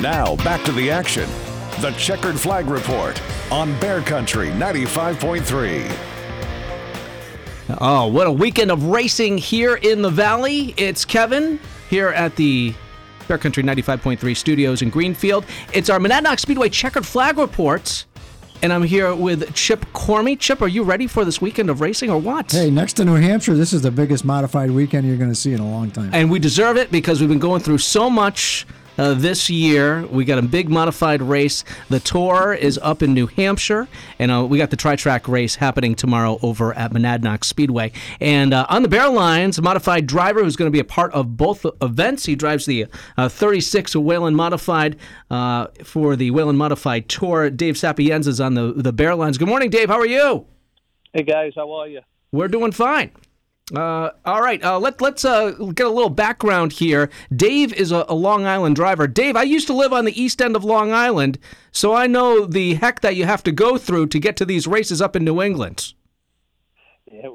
Now, back to the action. The Checkered Flag Report on Bear Country 95.3. Oh, what a weekend of racing here in the Valley. It's Kevin here at the Bear Country 95.3 studios in Greenfield. It's our Monadnock Speedway Checkered Flag Report. And I'm here with Chip Cormy. Chip, are you ready for this weekend of racing or what? Hey, next to New Hampshire, this is the biggest modified weekend you're going to see in a long time. And we deserve it because we've been going through so much uh, this year. We got a big modified race. The Tour is up in New Hampshire, and uh, we got the Tri Track race happening tomorrow over at Monadnock Speedway. And uh, on the Bear Lines, a modified driver who's going to be a part of both events. He drives the uh, 36 Whelen Modified uh, for the Whelen Modified Tour. Dave Sapienza is on the, the Bear Lines. Good morning, Dave. How are you? Hey, guys. How are you? We're doing fine. Uh, all right, uh, let, let's uh, get a little background here. Dave is a, a, Long Island driver. Dave, I used to live on the east end of Long Island, so I know the heck that you have to go through to get to these races up in New England. Yeah,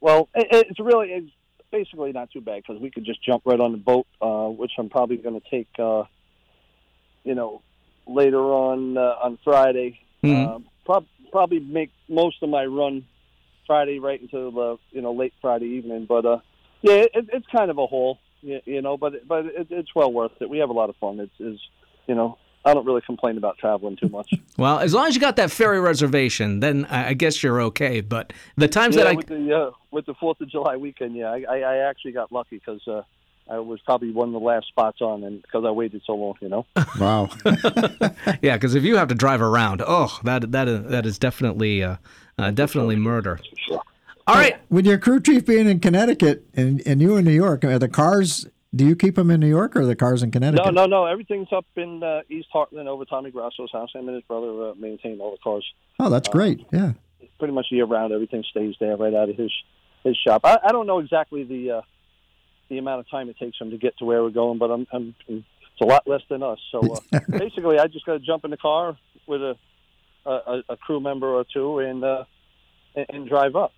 well, it, it's really it's basically not too bad because we could just jump right on the boat, uh, which I'm probably going to take, uh, you know, later on uh, on Friday. Mm-hmm. Prob- probably make most of my run Friday right until the you know late Friday evening. But uh, yeah, it, it's kind of a haul, you, you know, but but it, it's well worth it. We have a lot of fun. It's is you know I don't really complain about traveling too much. Well, as long as you got that ferry reservation, then I guess you're okay. But the times yeah, that I with the uh, with the Fourth of July weekend, yeah, I, I actually got lucky because uh, I was probably one of the last spots on, and because I waited so long, you know. Wow. yeah, because if you have to drive around, oh, that that is, that is definitely uh, uh, definitely murder. Sure. All right. With your crew chief being in Connecticut and, and you in New York, are the cars? Do you keep them in New York or are the cars in Connecticut? No, no, no. Everything's up in uh, East Hartland over Tommy Grasso's house. Him and his brother uh, maintain all the cars. Oh, that's great. Yeah. Pretty much year round, everything stays there, right out of his his shop. I, I don't know exactly the uh, the amount of time it takes him to get to where we're going, but I'm, I'm it's a lot less than us. So uh, basically, I just got to jump in the car with a a, a crew member or two and uh, and, drive up.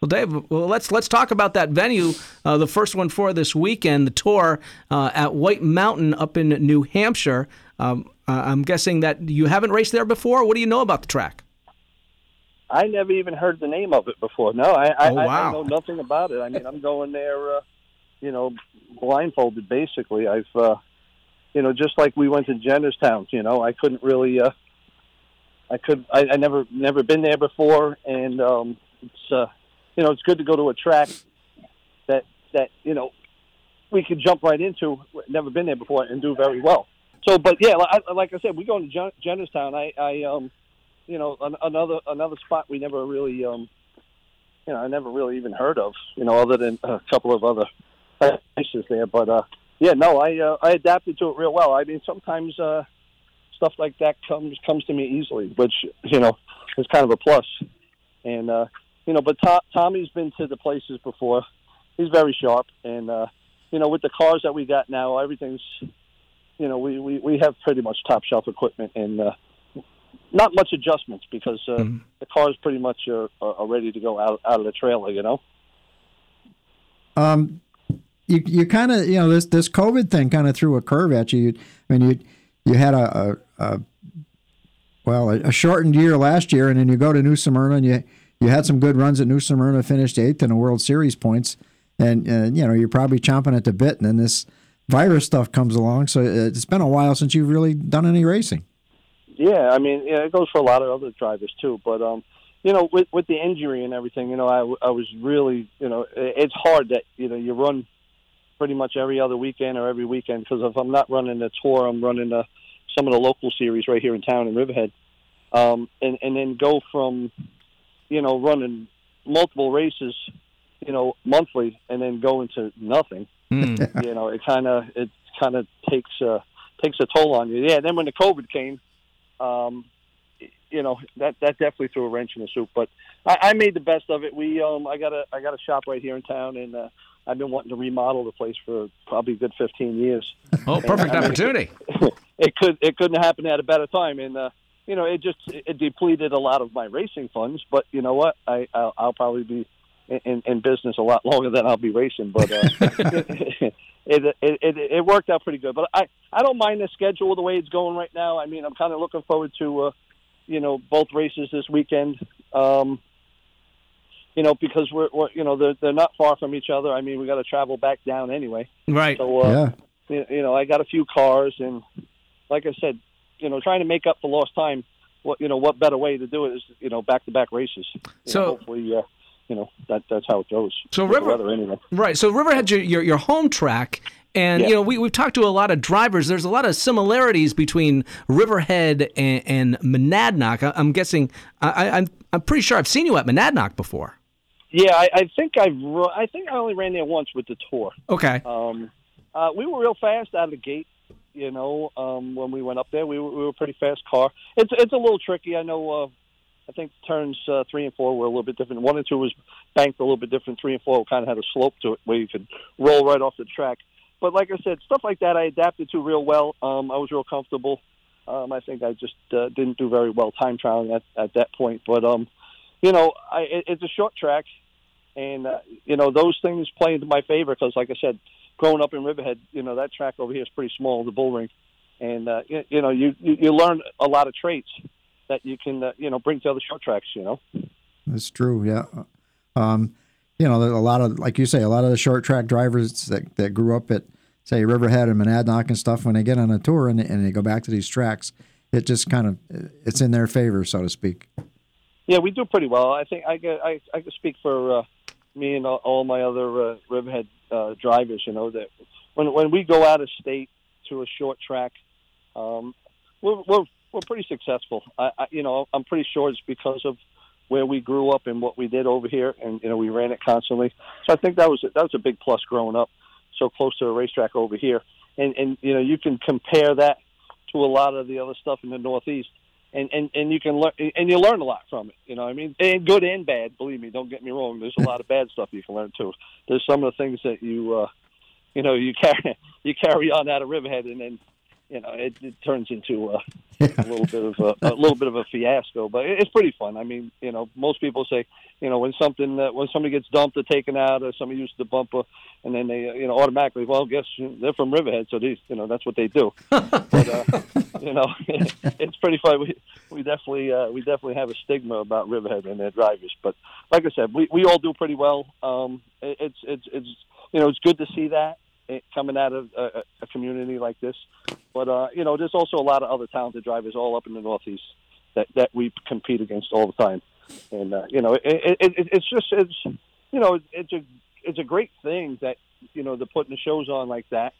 Well, Dave, well, let's let's talk about that venue. Uh, the first one for this weekend, the tour uh, at White Mountain up in New Hampshire. Um, I'm guessing that you haven't raced there before. What do you know about the track? I never even heard the name of it before. No, I, I, oh, wow. I, I know nothing about it. I mean, I'm going there, uh, you know, blindfolded. Basically, I've, uh, you know, just like we went to Jennerstown. You know, I couldn't really. Uh, I could. I, I never never been there before, and um, it's uh, you know it's good to go to a track that that you know we could jump right into. Never been there before and do very well. So, but yeah, like, like I said, we go to Jen- Jennerstown. I, I um, you know, an, another another spot we never really um, you know, I never really even heard of. You know, other than a couple of other places there. But uh, yeah, no, I uh, I adapted to it real well. I mean, sometimes. Uh, stuff like that comes comes to me easily, which you know is kind of a plus. And uh, you know, but to- Tommy's been to the places before. He's very sharp, and uh, you know, with the cars that we got now, everything's you know we we, we have pretty much top shelf equipment and. Uh, not much adjustments because uh, mm-hmm. the cars pretty much are, are ready to go out out of the trailer, you know. Um, you you kind of you know this this COVID thing kind of threw a curve at you. I mean you you had a, a well a, shortened year last year, and then you go to New Smyrna and you you had some good runs at New Smyrna, finished eighth in the World Series points, and uh, you know you're probably chomping at the bit, and then this virus stuff comes along. So it's been a while since you've really done any racing. Yeah, I mean yeah, it goes for a lot of other drivers too, but um, you know with with the injury and everything, you know I, I was really you know it's hard that you know you run pretty much every other weekend or every weekend because if I'm not running a tour, I'm running a, some of the local series right here in town in Riverhead, um, and and then go from, you know, running multiple races, you know, monthly, and then go into nothing. Mm. you know, it kind of it kind of takes a takes a toll on you. Yeah. Then when the COVID came, um, you know that that definitely threw a wrench in the soup. But I, I made the best of it. We um I got a I got a shop right here in town, and uh, I've been wanting to remodel the place for probably a good 15 years. Oh, perfect and, opportunity. It, it, could it couldn't happen at a better time, and uh, you know it just it depleted a lot of my racing funds. But you know what? I I'll, I'll probably be in, in business a lot longer than I'll be racing, but uh, it, it, it it worked out pretty good. But I I don't mind the schedule the way it's going right now. I mean, I'm kind of looking forward to uh, you know both races this weekend. Um, you know, because we're, we're you know they're they're not far from each other. I mean, we got to travel back down anyway. Right. So uh, yeah. you know, I got a few cars, and like I said, you know, trying to make up for lost time. What you know, what better way to do it is you know back to back races. You so know, hopefully, uh, you know that that's how it goes. So River, anyway. right? So Riverhead's your, your your home track, and Yeah. you know we we've talked to a lot of drivers. There's a lot of similarities between Riverhead and, and Monadnock. I, I'm guessing I, I, I'm I'm pretty sure I've seen you at Monadnock before. Yeah, I, I think I ru- I think I only ran there once with the tour. Okay. Um, uh, we were real fast out of the gate. You know, um, when we went up there, we were, we were a pretty fast car. It's it's a little tricky. I know. Uh, I think turns uh, three and four were a little bit different. One and two was banked a little bit different. Three and four kind of had a slope to it where you could roll right off the track. But like I said, stuff like that I adapted to real well. Um, I was real comfortable. Um, I think I just uh, didn't do very well time trialing at, at that point. But um, you know, I, it, it's a short track, and uh, you know those things play into my favor because, like I said, growing up in Riverhead, you know that track over here is pretty small, the bull ring, and uh, you, you know you, you you learn a lot of traits that you can uh, you know bring to other short tracks. You know. That's true. Yeah. Um, you know, a lot of, like you say, a lot of the short track drivers that, that grew up at, say, Riverhead and Monadnock and stuff, when they get on a tour and, and they go back to these tracks, it just kind of, it's in their favor, so to speak. Yeah, we do pretty well. I think I I I can speak for uh, me and all, all my other uh, Riverhead uh, drivers. You know that when when we go out of state to a short track, um, we're we're we're pretty successful. I, I you know I'm pretty sure it's because of where we grew up and what we did over here, and you know we ran it constantly. So I think that was that was a big plus growing up so close to a racetrack over here, and and you know you can compare that to a lot of the other stuff in the Northeast and and and you can learn and you learn a lot from it. You know, what I mean, and good and bad. Believe me, don't get me wrong. There's a lot of bad stuff you can learn too. There's some of the things that you, uh, you know, you carry you carry on out of Riverhead, and then you know it, it turns into uh, a little bit of a, a little bit of a fiasco. But it- it's pretty fun. I mean, you know, most people say, you know, when something uh, when somebody gets dumped or taken out, or somebody uses the bumper, and then they, uh, you know, automatically, well, guess they're from Riverhead, so these, you know, that's what they do. but uh, you know, it's pretty fun. We we definitely uh, we definitely have a stigma about Riverhead and their drivers, but like I said, we we all do pretty well. Um, it, it's it's it's you know it's good to see that coming out of a, a community like this. But uh, you know, there's also a lot of other talented drivers all up in the Northeast that that we compete against all the time, and uh, you know, it, it, it, it's just it's you know it's a it's a great thing that you know they're putting the shows on like that.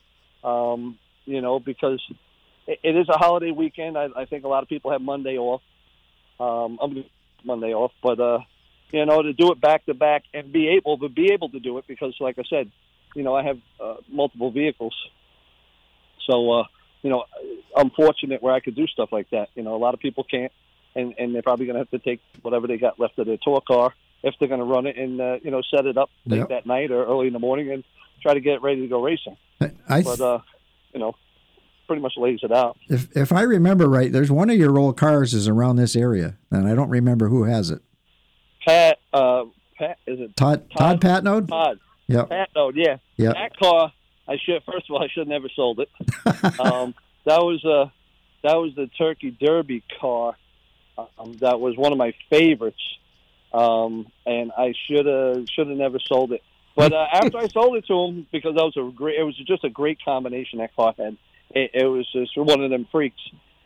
Um, you know, because it, it is a holiday weekend. I, I think a lot of people have Monday off. Um, I'm Monday off, but uh, you know, to do it back to back and be able to be able to do it because, like I said, you know, I have uh, multiple vehicles, so uh, you know, I'm fortunate where I could do stuff like that. You know, a lot of people can't, and and they're probably gonna have to take whatever they got left of their tour car if they're gonna run it and uh, you know set it up late Yep. that night or early in the morning and try to get it ready to go racing. I, But uh, you know, pretty much lays it out. if, if I remember right, there's one of your old cars is around this area, and I don't remember who has it. Pat, uh, Pat, is it Todd Todd, Todd? Patnode? Todd? Yep. Pat, no, yeah. Yep. That car, I should first of all, I should have never sold it. um, that was uh, that was the Turkey Derby car. Um, that was one of my favorites, um, and I should have should have never sold it. But uh, after I sold it to him, because that was a great, it was just a great combination that car had. It, it was just one of them freaks.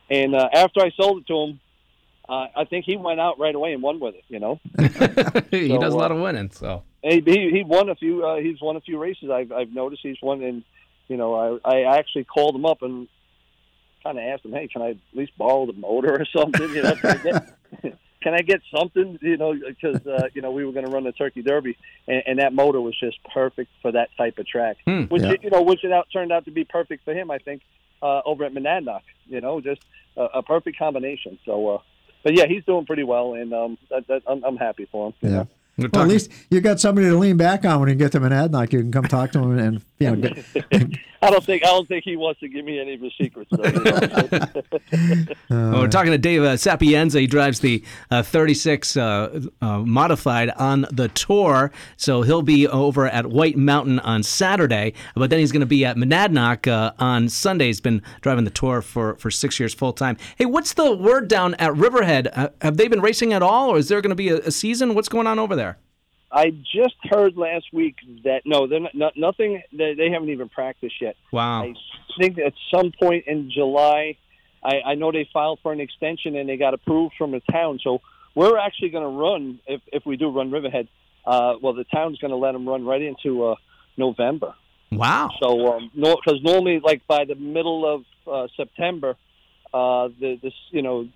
And uh, after I sold it to him, uh, I think he went out right away and won with it. You know. he So, does a uh, lot of winning. So He he, he won a few. Uh, he's won a few races. I've I've noticed he's won. And you know, I I actually called him up and kind of asked him, hey, can I at least borrow the motor or something? You know, can I get can I get something? You know, because uh, you know we were going to run the Turkey Derby, and, and that motor was just perfect for that type of track. Hmm. which Yeah. you know, which it out turned out to be perfect for him. I think uh, over at Monadnock. You know, just a, a perfect combination. So. uh but yeah, he's doing pretty well, and um, that, that, I'm, I'm happy for him. Yeah. know. Well, at least you got somebody to lean back on when you get them an ad Monadnock. You can come talk to them and you know. I don't think I don't think he wants to give me any of his secrets. Though, you know? Well, we're talking to Dave uh, Sapienza. He drives the uh, 36 uh, uh, modified on the tour, so he'll be over at White Mountain on Saturday. But then he's going to be at Monadnock uh, on Sunday. He's been driving the tour for, for six years full time. Hey, what's the word down at Riverhead? Uh, have they been racing at all, or is there going to be a, a season? What's going on over there? I just heard last week that no, they're not, not nothing. They, they haven't even practiced yet. Wow. I think at some point in July, I, I know they filed for an extension and they got approved from the town. So we're actually going to run if if we do run Riverhead. Uh, well, the town's going to let them run right into uh, November. Wow. So um, no, because normally like by the middle of uh, September, uh, the this you know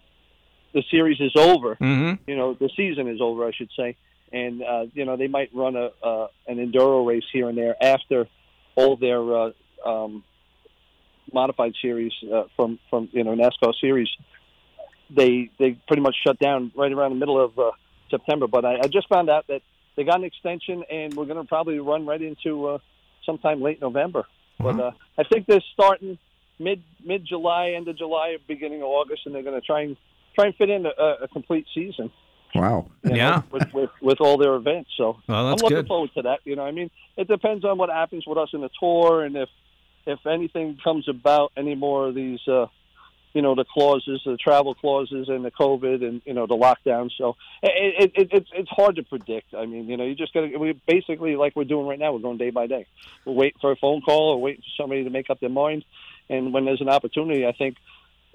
the series is over. Mm-hmm. You know the season is over, I should say, and uh, you know they might run a uh, an enduro race here and there after all their uh, um, modified series uh, from from you know NASCAR series. They they pretty much shut down right around the middle of uh, September. But I, I just found out that they got an extension, and we're going to probably run right into uh, sometime late November. But uh, I think they're starting mid mid July, end of July, beginning of August, and they're going to try and try and fit in a, a complete season. Wow. you know, Yeah. with, with with all their events. So Well, I'm looking good. forward to that. You know, I mean, it depends on what happens with us in the tour, and if if anything comes about, any more of these, uh, you know, the clauses, the travel clauses, and the COVID, and you know, the lockdown. So it, it, it, it's it's hard to predict. I mean, you know, you just got to. We basically like we're doing right now. We're going day by day. We're waiting for a phone call or waiting for somebody to make up their mind. And when there's an opportunity, I think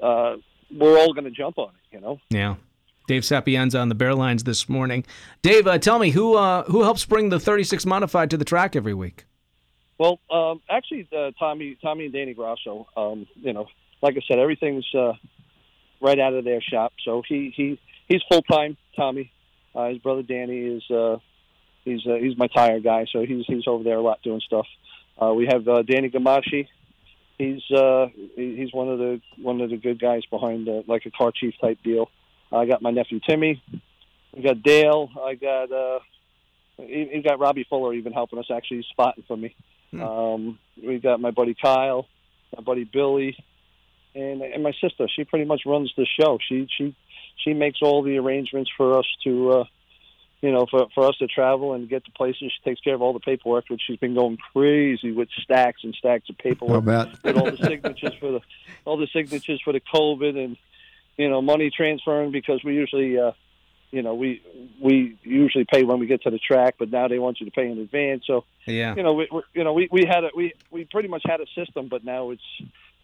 uh, we're all going to jump on it. You know. Yeah. Dave Sapienza on the Bear Lines this morning. Dave, uh, tell me who uh, who helps bring the 36 modified to the track every week? Well, um, actually, uh, Tommy, Tommy and Danny Grosso. Um, you know, like I said, everything's uh, right out of their shop. So he he he's full time. Tommy, uh, his brother Danny is uh, he's he's my tire guy. So he's he's over there a lot doing stuff. We have Danny Gamashi. He's he's one of the one of the good guys behind like a car chief type deal. I got my nephew Timmy. We got Dale. I got uh, he, he got Robbie Fuller even helping us actually spotting for me. Um, we got my buddy Kyle, my buddy Billy, and and my sister. She pretty much runs the show. She she she makes all the arrangements for us to, uh, you know, for for us to travel and get to places. She takes care of all the paperwork, which she's been going crazy with stacks and stacks of paperwork bet. with all the signatures for the all the signatures for the COVID and you know money transferring because we usually uh, you know we we usually pay when we get to the track, but now they want you to pay in advance. So Yeah. you know we we- you know we we had a we we pretty much had a system, but now it's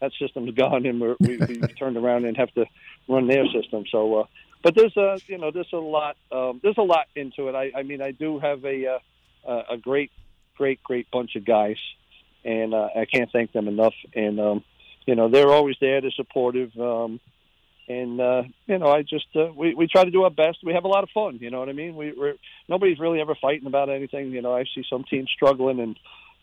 that system's gone and we're, we we turned around and have to run their system. So. uh but there's a you know there's a lot um, there's a lot into it. I, I mean I do have a uh, a great great great bunch of guys, and uh, I can't thank them enough. And um, you know they're always there, they're supportive, um, and uh, you know I just uh, we we try to do our best. We have a lot of fun. You know what I mean? We, we're nobody's really ever fighting about anything. You know I see some teams struggling and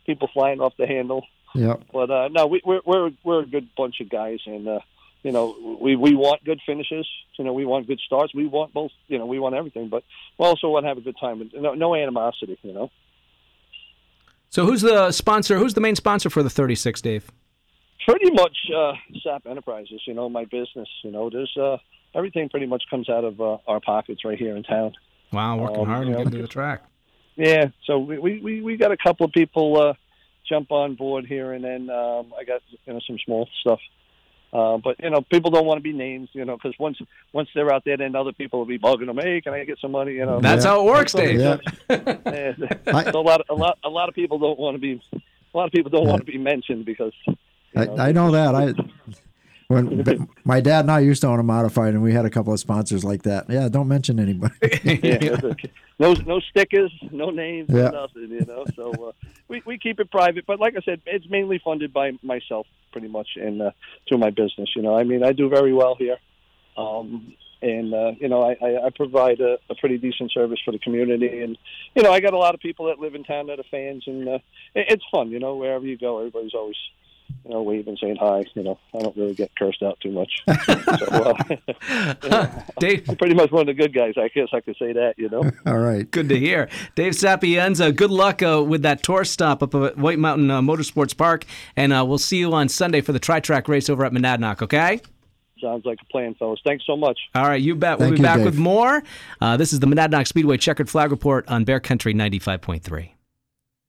people flying off the handle, Yep. but uh, no, we, we're we're we're a good bunch of guys, and uh, you know we we want good finishes. You know we want good starts. We want both. You know we want everything, but we also want to have a good time. And no, no animosity. You know. So who's the sponsor? Who's the main sponsor for the 36, Dave? Pretty much uh, SAP Enterprises. You know, my business. You know, there's uh, everything pretty much comes out of uh, our pockets right here in town. Wow, working Um, hard and getting to the track. Yeah, so we we we, we got a couple of people uh, jump on board here, and then um, I got you know some small stuff. Uh, but you know, people don't want to be named, you know, because once once they're out there, then other people will be bugging them. Hey, can I get some money? You know, That's Yeah. how it works, Dave. Yeah. yeah, I- so a lot, a lot, a lot of people don't want to be, a lot of people don't want to be mentioned because. You know, I, I know that. I when my dad and I used to own a modified, and we had a couple of sponsors like that. Yeah, don't mention anybody. yeah, no no stickers, no names, Yeah. nothing. You know, so uh, we we keep it private. But like I said, it's mainly funded by myself, pretty much, and uh, through my business. You know, I mean, I do very well here, um, and uh, you know, I, I, I provide a, a pretty decent service for the community, and you know, I got a lot of people that live in town that are fans, and uh, it, it's fun. You know, wherever you go, everybody's always you know, waving, saying hi. You know, I don't really get cursed out too much. so, uh, Dave, I'm pretty much one of the good guys. I guess I could say that. You know. All right. good to hear. Dave Sapienza, good luck uh, with that tour stop up at White Mountain uh, Motorsports Park, and uh, we'll see you on Sunday for the Tri Track race over at Monadnock. Okay. Sounds like a plan, fellas. Thanks so much. All right, you bet. We'll Thank be you, back Dave. with more. Uh, this is the Monadnock Speedway Checkered Flag Report on Bear Country 95.3.